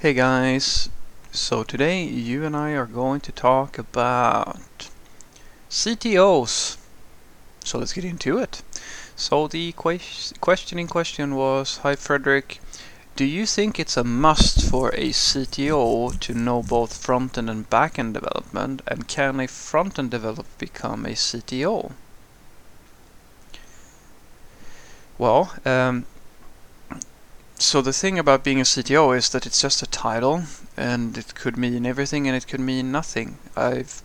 Hey guys, so today you and I are going to talk about CTOs. So let's get into it. So the que question in question was, Hi Frederick, do you think it's a must for a CTO to know both front-end and back-end development and can a front-end developer become a CTO? Well, um, so the thing about being a CTO is that it's just a title and it could mean everything and it could mean nothing. I've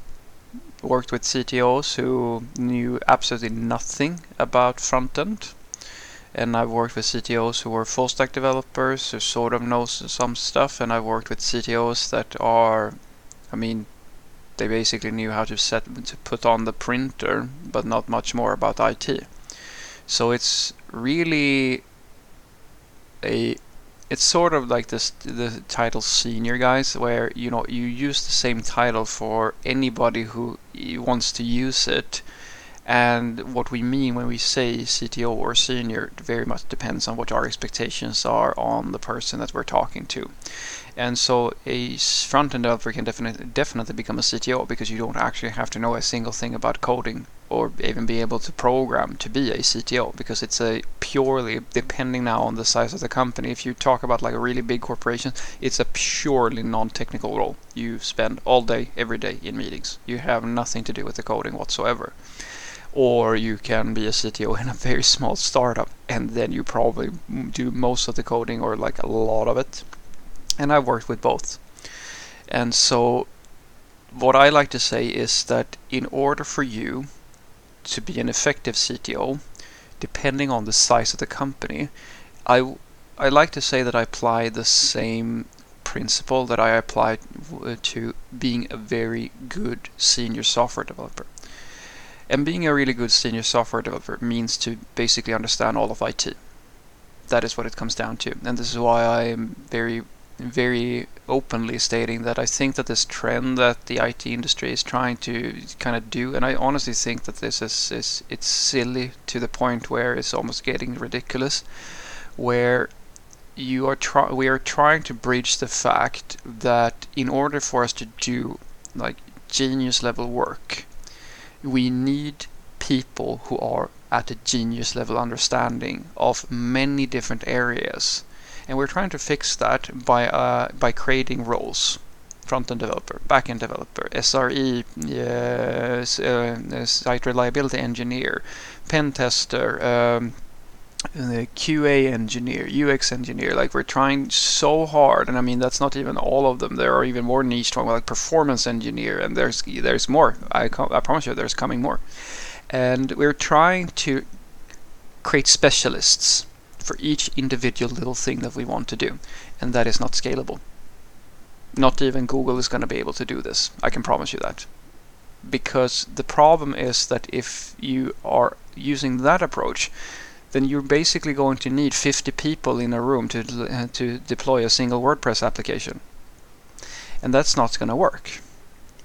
worked with CTOs who knew absolutely nothing about front end and I've worked with CTOs who were full stack developers who sort of know some stuff and I've worked with CTOs that are I mean they basically knew how to set to put on the printer but not much more about IT. So it's really a it's sort of like this the title senior guys where you know you use the same title for anybody who wants to use it and what we mean when we say CTO or senior very much depends on what our expectations are on the person that we're talking to. And so a front-end developer can definitely definitely become a CTO because you don't actually have to know a single thing about coding or even be able to program to be a CTO because it's a purely depending now on the size of the company. If you talk about like a really big corporation, it's a purely non-technical role. You spend all day every day in meetings. You have nothing to do with the coding whatsoever or you can be a CTO in a very small startup and then you probably do most of the coding or like a lot of it. And I've worked with both. And so what I like to say is that in order for you to be an effective CTO, depending on the size of the company, I, I like to say that I apply the same principle that I apply uh, to being a very good senior software developer. And being a really good senior software developer means to basically understand all of IT. That is what it comes down to. And this is why I am very, very openly stating that I think that this trend that the IT industry is trying to kind of do, and I honestly think that this is, is it's silly to the point where it's almost getting ridiculous, where you are try we are trying to bridge the fact that in order for us to do like genius level work we need people who are at a genius level understanding of many different areas. And we're trying to fix that by uh, by creating roles. Front-end developer, back-end developer, SRE, yes, uh, site reliability engineer, pen tester, um, the QA engineer, UX engineer. Like we're trying so hard, and I mean that's not even all of them. There are even more niche ones like performance engineer, and there's there's more. I I promise you, there's coming more. And we're trying to create specialists for each individual little thing that we want to do, and that is not scalable. Not even Google is going to be able to do this. I can promise you that. Because the problem is that if you are using that approach, then you're basically going to need 50 people in a room to, uh, to deploy a single WordPress application. And that's not going to work.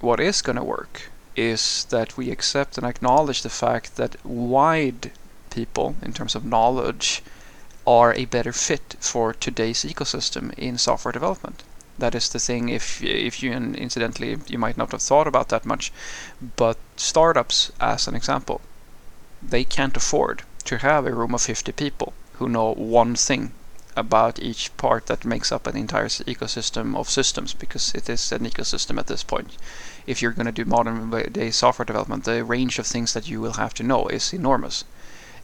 What is going to work is that we accept and acknowledge the fact that wide people, in terms of knowledge, are a better fit for today's ecosystem in software development. That is the thing. If if you incidentally you might not have thought about that much, but startups, as an example, they can't afford to have a room of 50 people who know one thing about each part that makes up an entire ecosystem of systems because it is an ecosystem at this point. If you're going to do modern day software development, the range of things that you will have to know is enormous.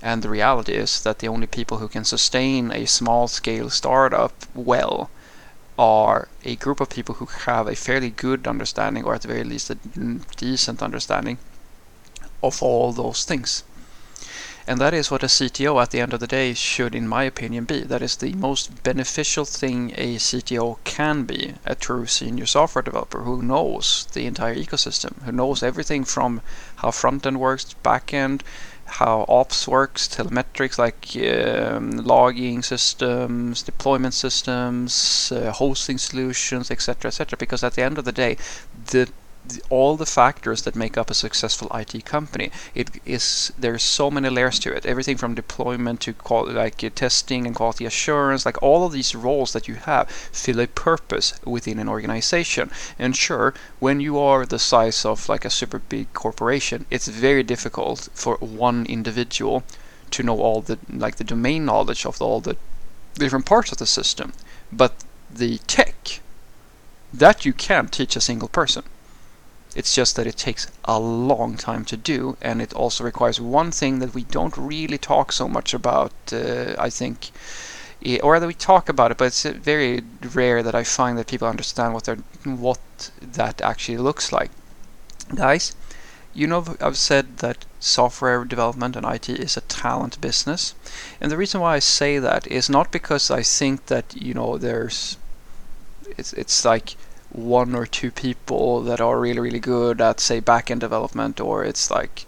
And the reality is that the only people who can sustain a small scale startup well are a group of people who have a fairly good understanding, or at the very least a decent understanding, of all those things. And that is what a CTO at the end of the day should, in my opinion, be. That is the most beneficial thing a CTO can be, a true senior software developer who knows the entire ecosystem, who knows everything from how front end works, back end, how ops works, telemetrics like um, logging systems, deployment systems, uh, hosting solutions, etc., etc. Because at the end of the day, the the, all the factors that make up a successful IT company. It is there's so many layers to it. Everything from deployment to like uh, testing and quality assurance, like all of these roles that you have fill a purpose within an organization. And sure, when you are the size of like a super big corporation, it's very difficult for one individual to know all the like the domain knowledge of all the different parts of the system. But the tech that you can't teach a single person it's just that it takes a long time to do, and it also requires one thing that we don't really talk so much about, uh, I think, or that we talk about it, but it's very rare that I find that people understand what what that actually looks like. Guys, you know I've said that software development and IT is a talent business, and the reason why I say that is not because I think that you know there's it's it's like one or two people that are really really good at say backend development or it's like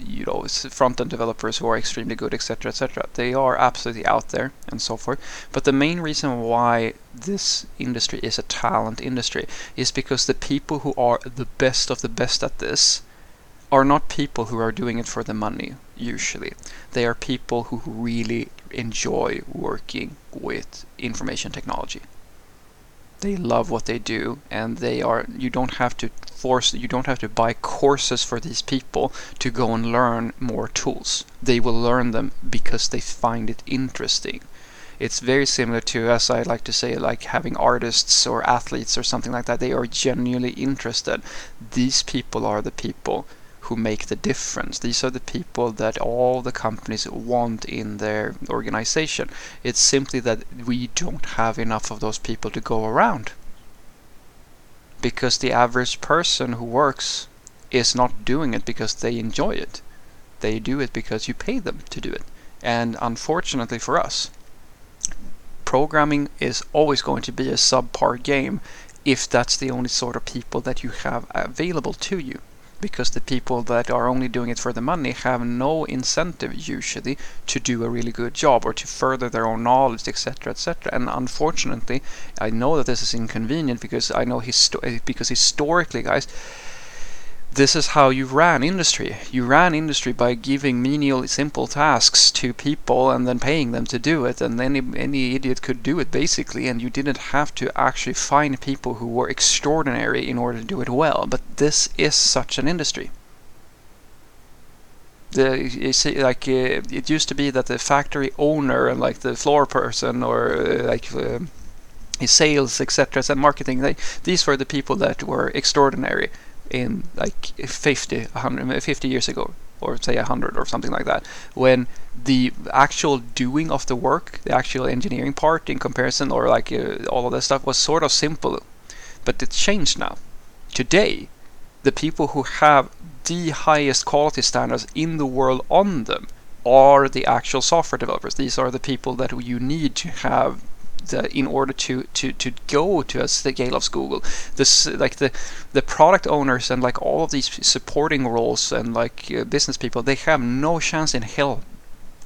you know front-end developers who are extremely good etc etc they are absolutely out there and so forth. But the main reason why this industry is a talent industry is because the people who are the best of the best at this are not people who are doing it for the money usually. They are people who really enjoy working with information technology they love what they do and they are you don't have to force you don't have to buy courses for these people to go and learn more tools. They will learn them because they find it interesting. It's very similar to as i like to say like having artists or athletes or something like that. They are genuinely interested. These people are the people who make the difference. These are the people that all the companies want in their organization. It's simply that we don't have enough of those people to go around. Because the average person who works is not doing it because they enjoy it. They do it because you pay them to do it. And unfortunately for us, programming is always going to be a subpar game if that's the only sort of people that you have available to you because the people that are only doing it for the money have no incentive usually to do a really good job or to further their own knowledge etc etc and unfortunately i know that this is inconvenient because i know histo- because historically guys this is how you ran industry. You ran industry by giving menial, simple tasks to people and then paying them to do it, and any any idiot could do it basically, and you didn't have to actually find people who were extraordinary in order to do it well. But this is such an industry. The you see, like uh, it used to be that the factory owner and like the floor person or uh, like. Uh, sales, etc., and marketing. They, these were the people that were extraordinary in like 50, 100, 50 years ago, or say 100 or something like that, when the actual doing of the work, the actual engineering part in comparison, or like uh, all of that stuff was sort of simple. But it's changed now. Today, the people who have the highest quality standards in the world on them are the actual software developers. These are the people that you need to have the, in order to, to, to go to a scale of Google. This like the the product owners and like all of these supporting roles and like uh, business people, they have no chance in hell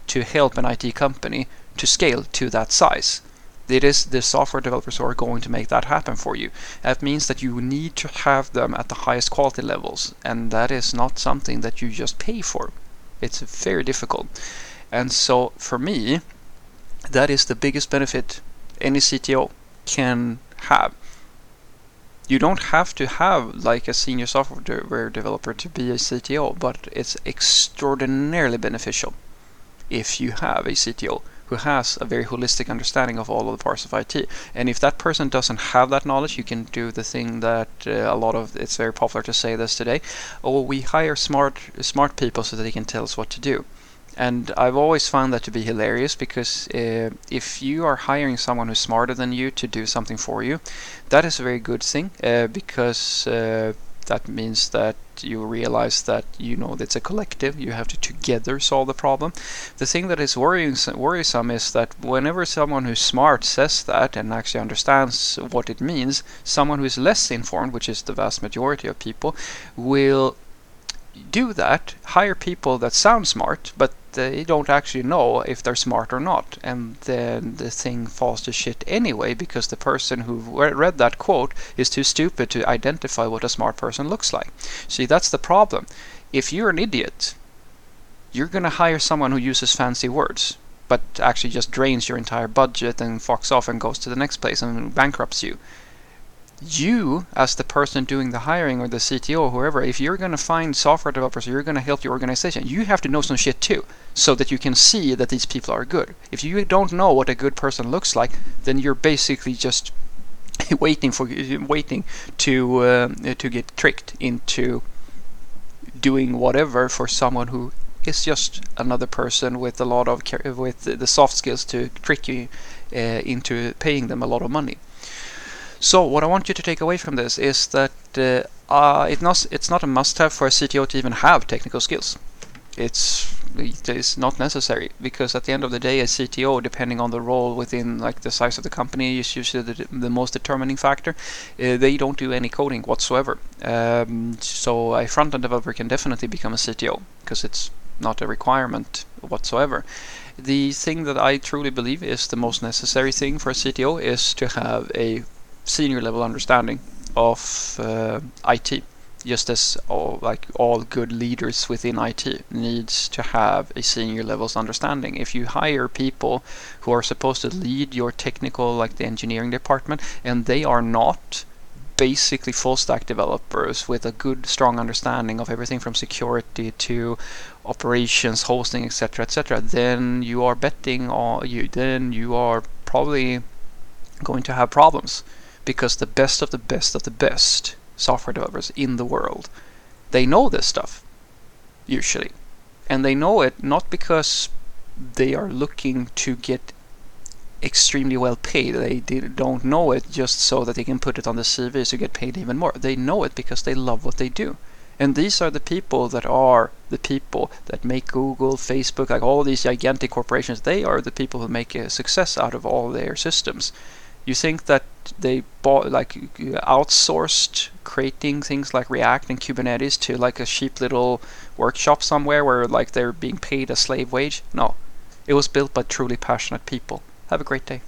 to help an IT company to scale to that size. It is the software developers who are going to make that happen for you. That means that you need to have them at the highest quality levels, and that is not something that you just pay for. It's very difficult. And so for me, that is the biggest benefit any CTO can have. You don't have to have like a senior software developer to be a CTO, but it's extraordinarily beneficial if you have a CTO who has a very holistic understanding of all of the parts of IT. And if that person doesn't have that knowledge, you can do the thing that uh, a lot of it's very popular to say this today. Oh, we hire smart smart people so that they can tell us what to do. And I've always found that to be hilarious because uh, if you are hiring someone who's smarter than you to do something for you, that is a very good thing uh, because uh, that means that you realize that you know it's a collective. You have to together solve the problem. The thing that is worrisome, worrisome is that whenever someone who's smart says that and actually understands what it means someone who is less informed which is the vast majority of people will do that hire people that sound smart but they don't actually know if they're smart or not. And then the thing falls to shit anyway because the person who read that quote is too stupid to identify what a smart person looks like. See, that's the problem. If you're an idiot, you're going to hire someone who uses fancy words but actually just drains your entire budget and fucks off and goes to the next place and bankrupts you you as the person doing the hiring or the CTO or whoever, if you're going to find software developers you're going to help your organization, you have to know some shit too, so that you can see that these people are good. If you don't know what a good person looks like, then you're basically just waiting for waiting to uh, to get tricked into doing whatever for someone who is just another person with a lot of with the soft skills to trick you uh, into paying them a lot of money. So what I want you to take away from this is that uh, uh, it not, it's not a must-have for a CTO to even have technical skills. It's it is not necessary because at the end of the day, a CTO, depending on the role within like the size of the company, is usually the, the most determining factor. Uh, they don't do any coding whatsoever. Um, so a front-end developer can definitely become a CTO because it's not a requirement whatsoever. The thing that I truly believe is the most necessary thing for a CTO is to have a senior level understanding of uh, IT just as all like all good leaders within IT needs to have a senior levels understanding. If you hire people who are supposed to lead your technical like the engineering department and they are not basically full stack developers with a good strong understanding of everything from security to operations, hosting, etc., etc., then you are betting on you then you are probably going to have problems because the best of the best of the best software developers in the world, they know this stuff, usually. And they know it not because they are looking to get extremely well paid. They don't know it just so that they can put it on the CV to get paid even more. They know it because they love what they do. And these are the people that are the people that make Google, Facebook, like all these gigantic corporations. They are the people who make a success out of all their systems. You think that they bought like outsourced creating things like React and Kubernetes to like a cheap little workshop somewhere where like they're being paid a slave wage? No. It was built by truly passionate people. Have a great day.